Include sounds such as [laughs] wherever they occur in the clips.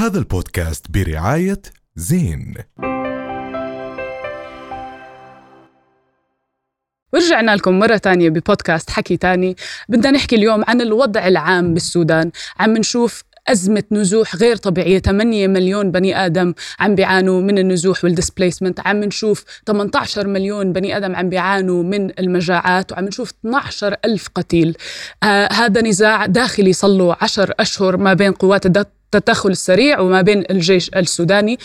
هذا البودكاست برعاية زين. ورجعنا لكم مرة تانية ببودكاست حكي تاني. بدنا نحكي اليوم عن الوضع العام بالسودان. عم نشوف أزمة نزوح غير طبيعية. 8 مليون بني آدم عم بيعانوا من النزوح والديسبليسمنت عم نشوف 18 مليون بني آدم عم بيعانوا من المجاعات. وعم نشوف 12 ألف قتيل. آه هذا نزاع داخلي صلوا 10 أشهر ما بين قوات التدخل السريع وما بين الجيش السوداني.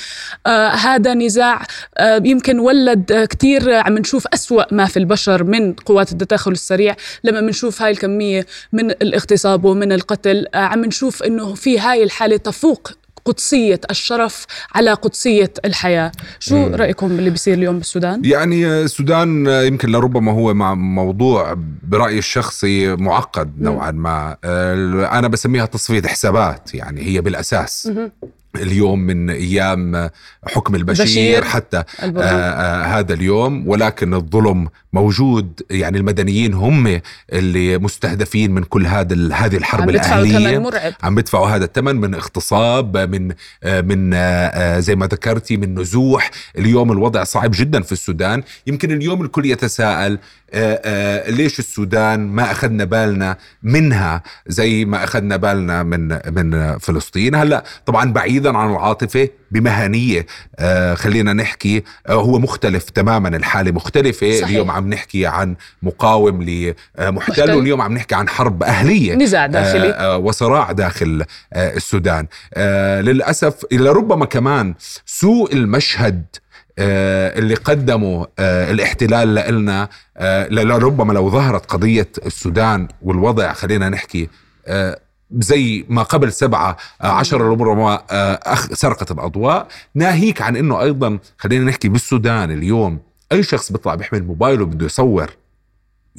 آه هذا نزاع آه يمكن ولد آه كثير عم نشوف أسوأ ما في البشر من قوات التدخل السريع. لما بنشوف هاي الكمية من الاغتصاب ومن القتل آه عم نشوف إنه في هاي الحالة تفوق قدسية الشرف على قدسية الحياة شو مم. رأيكم باللي بيصير اليوم بالسودان؟ يعني السودان يمكن لربما هو مع موضوع برأيي الشخصي معقد نوعا ما أنا بسميها تصفية حسابات يعني هي بالأساس مم. اليوم من أيام حكم البشير بشير حتى آآ آآ آه، هذا اليوم. ولكن الظلم موجود يعني المدنيين هم اللي مستهدفين من كل هذا هذه الحرب عم الأهلية. مرعب. عم بيدفعوا هذا الثمن من اغتصاب من آه، من آه، زي ما ذكرتي من نزوح. اليوم الوضع صعب جدا في السودان. يمكن اليوم الكل يتساءل ليش السودان ما أخذنا بالنا منها زي ما أخذنا بالنا من من فلسطين؟ هلأ طبعا بعيدا عن العاطفة بمهنية آه خلينا نحكي آه هو مختلف تماما الحالة مختلفة. صحيح. اليوم عم نحكي عن مقاوم لمحتل واليوم عم نحكي عن حرب أهلية نزاع داخلي. آه آه وصراع داخل آه السودان. آه للأسف لربما كمان سوء المشهد آه اللي قدموا آه الاحتلال لنا آه لربما لو ظهرت قضية السودان والوضع خلينا نحكي آه زي ما قبل سبعة آه، عشر ربما آه، سرقت الأضواء. ناهيك عن أنه أيضا خلينا نحكي بالسودان اليوم أي شخص بيطلع بيحمل موبايله بده يصور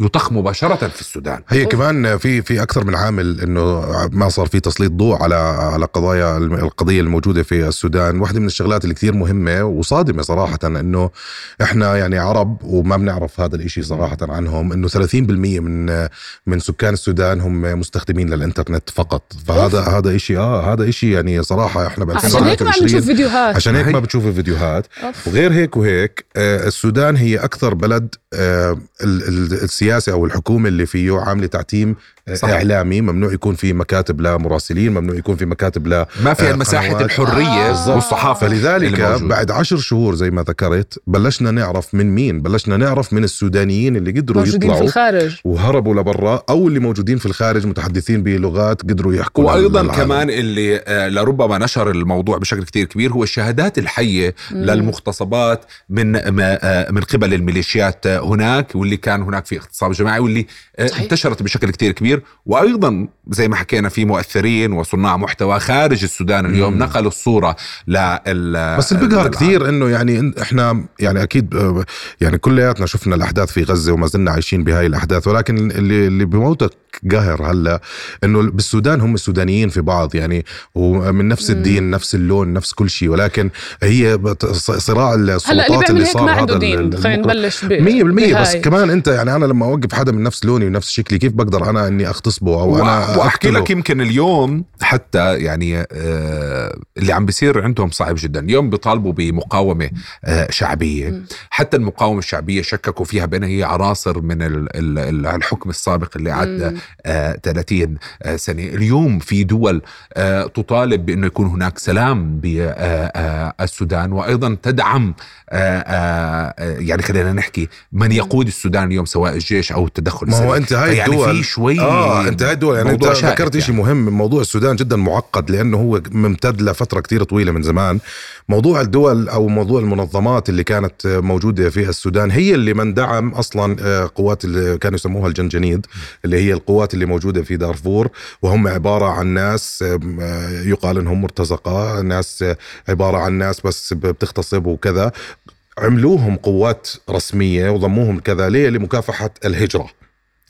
يطخ مباشرة في السودان. هي أوه. كمان في في أكثر من عامل إنه ما صار في تسليط ضوء على على قضايا القضية الموجودة في السودان. واحدة من الشغلات اللي كثير مهمة وصادمة صراحة إنه إحنا يعني عرب وما بنعرف هذا الإشي صراحة عنهم إنه 30% من من سكان السودان هم مستخدمين للإنترنت فقط. فهذا أوه. هذا إشي آه هذا إشي يعني صراحة إحنا ب عشان هيك ما بنشوف فيديوهات. عشان هيك ما بتشوف فيديوهات. وغير هيك وهيك آه السودان هي أكثر بلد آه السياسة السياسة أو الحكومة اللي فيه عاملة تعتيم صحيح. إعلامي ممنوع يكون في مكاتب لمراسلين ممنوع يكون في مكاتب ل ما في آه مساحه الحرية آه والصحافة فلذلك بعد عشر شهور زي ما ذكرت بلشنا نعرف من مين بلشنا نعرف من السودانيين اللي قدروا موجودين يطلعوا في الخارج وهربوا لبرا أو اللي موجودين في الخارج متحدثين بلغات قدروا يحكوا وأيضا للعالم. كمان اللي آه لربما نشر الموضوع بشكل كتير كبير هو الشهادات الحية مم. للمغتصبات من آه من قبل الميليشيات هناك واللي كان هناك في اغتصاب جماعي واللي آه انتشرت بشكل كتير كبير كبير وأيضا زي ما حكينا في مؤثرين وصناع محتوى خارج السودان اليوم مم. نقلوا الصورة لل بس اللي بيقهر كثير إنه يعني إحنا يعني أكيد يعني كلياتنا شفنا الأحداث في غزة وما زلنا عايشين بهاي الأحداث ولكن اللي اللي بموتك قهر هلأ إنه بالسودان هم السودانيين في بعض يعني ومن نفس الدين نفس اللون نفس كل شيء ولكن هي صراع السلطات اللي, صار هذا خلينا نبلش 100% بس كمان أنت يعني أنا لما أوقف حدا من نفس لوني ونفس شكلي كيف بقدر أنا إني اغتصبه أو أنا وأحكي لك يمكن اليوم حتى يعني آه اللي عم بيصير عندهم صعب جدا. اليوم بيطالبوا بمقاومة آه شعبية. حتى المقاومة الشعبية شككوا فيها بأنها هي عناصر من الحكم السابق اللي عدى 30 آه، سنة. اليوم في دول تطالب بأنه يكون هناك سلام بالسودان وأيضا تدعم يعني خلينا نحكي من يقود السودان اليوم سواء الجيش أو التدخل ما هو أنت هاي يعني الدول. في شوي آه أنت هاي الدول. يعني ذكرت شيء يعني. مهم موضوع السودان جدا معقد لأنه هو ممتد لفترة كتير طويلة من زمان. موضوع الدول أو موضوع المنظمات اللي كانت موجودة في السودان هي اللي من دعم أصلا قوات اللي كانوا يسموها الجنجنيد اللي هي القوات اللي موجودة في دارفور وهم عبارة عن ناس يقال إنهم مرتزقة ناس عبارة عن ناس بس بتغتصب وكذا. عملوهم قوات رسمية وضموهم كذا ليه؟ لمكافحة الهجرة.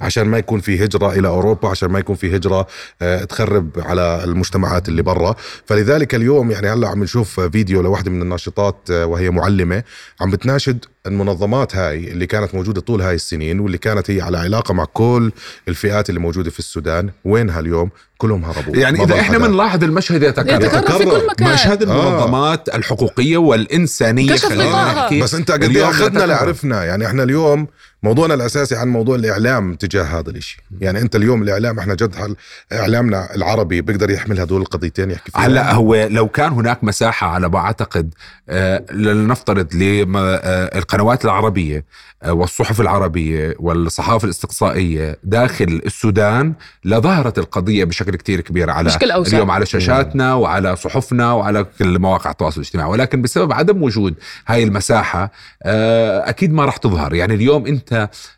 عشان ما يكون في هجرة إلى أوروبا عشان ما يكون في هجرة آه، تخرب على المجتمعات اللي برا. فلذلك اليوم يعني هلأ عم نشوف فيديو لواحدة من الناشطات آه، وهي معلمة عم بتناشد المنظمات هاي اللي كانت موجودة طول هاي السنين واللي كانت هي على علاقة مع كل الفئات اللي موجودة في السودان. وينها اليوم؟ كلهم هربوا. يعني إذا إحنا بنلاحظ المشهد يتكرر. يتكرر في كل مكان. مشهد المنظمات آه. الحقوقية والإنسانية خلينا نحكي. بس أنت قد إيه أخذنا لعرفنا. يعني إحنا اليوم موضوعنا الأساسي عن موضوع الإعلام تجاه هذا الشيء يعني أنت اليوم الإعلام إحنا جد إعلامنا العربي بيقدر يحمل هدول القضيتين يحكي فيها. هلأ هو لو كان هناك مساحة على ما أعتقد آه لنفترض للقنوات آه العربية آه والصحف العربية والصحافة الاستقصائية داخل السودان لظهرت القضية بشكل كتير كبير على اليوم على شاشاتنا وعلى صحفنا وعلى كل مواقع التواصل الاجتماعي. ولكن بسبب عدم وجود هاي المساحة آه أكيد ما راح تظهر. يعني اليوم أنت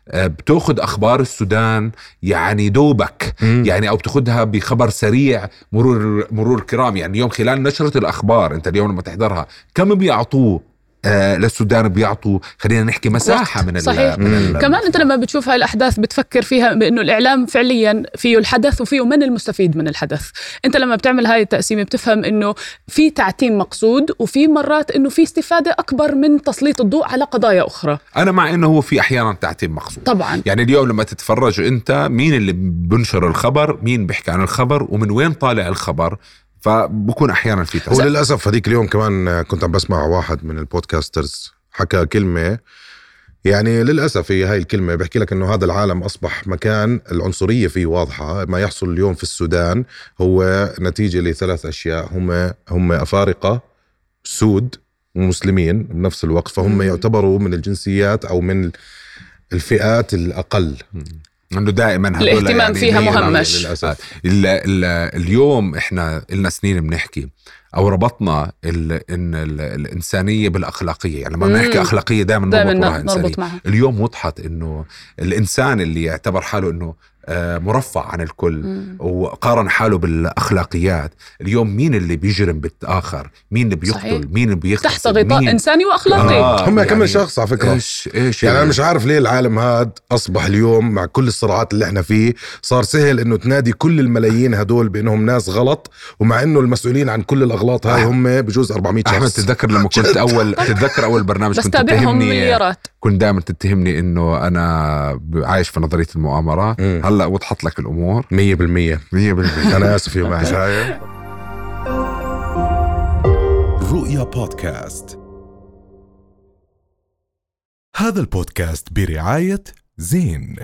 آه، بتاخذ أخبار السودان يعني دوبك مم. يعني أو بتاخذها بخبر سريع مرور مرور الكرام يعني اليوم خلال نشرة الأخبار أنت اليوم لما تحضرها كم بيعطوه آه للسودان بيعطوا خلينا نحكي مساحة من صحيح. من ال كمان أنت لما بتشوف هاي الاحداث بتفكر فيها بأنه الإعلام فعليا فيه الحدث وفيه من المستفيد من الحدث. أنت لما بتعمل هاي التقسيمة بتفهم إنه في تعتيم مقصود وفي مرات إنه في استفادة أكبر من تسليط الضوء على قضايا أخرى. أنا مع إنه هو في أحيانا تعتيم مقصود. طبعا. يعني اليوم لما تتفرج أنت مين اللي بنشر الخبر؟ مين بيحكي عن الخبر؟ ومن وين طالع الخبر؟ فبكون أحيانا في تسلل وللأسف هذيك اليوم كمان كنت عم بسمع واحد من البودكاسترز حكى كلمة يعني للأسف هي هاي الكلمة بحكي لك إنه هذا العالم أصبح مكان العنصرية فيه واضحة. ما يحصل اليوم في السودان هو نتيجة لثلاث أشياء. هم هم أفارقة سود ومسلمين بنفس الوقت. فهم يعتبروا من الجنسيات أو من الفئات الأقل. إنه دائما هذول الاهتمام يعني فيها مهمش. للاسف آه، ال ال اليوم إحنا لنا سنين بنحكي. أو ربطنا ال إن ال الإنسانية بالأخلاقية. يعني لما بنحكي أخلاقية دائما نربط, نربط معها. اليوم وضحت إنه الإنسان اللي يعتبر حاله إنه آه، مرفع عن الكل مم. وقارن حاله بالأخلاقيات اليوم مين اللي بيجرم بالآخر؟ مين اللي بيقتل؟ صحيح. مين اللي بيغتصب تحت غطاء مين؟ إنساني وأخلاقي. آه هم يعني كم شخص على فكرة. إيش إيش يعني, يعني؟ أنا مش عارف ليه العالم هذا أصبح اليوم مع كل الصراعات اللي إحنا فيه صار سهل إنه تنادي كل الملايين هدول بأنهم ناس غلط ومع إنه المسؤولين عن كل الأغلاط هاي هم بجوز 400 شخص. أحمد تتذكر لما كنت اول [laughs] تتذكر أول برنامج كنت تتهمني كنت دائما تتهمني إنه أنا عايش في نظرية المؤامرة. هلأ وضحت لك الأمور. 100% 100% أنا آسف يا معي رؤيا بودكاست. هذا البودكاست برعاية زين.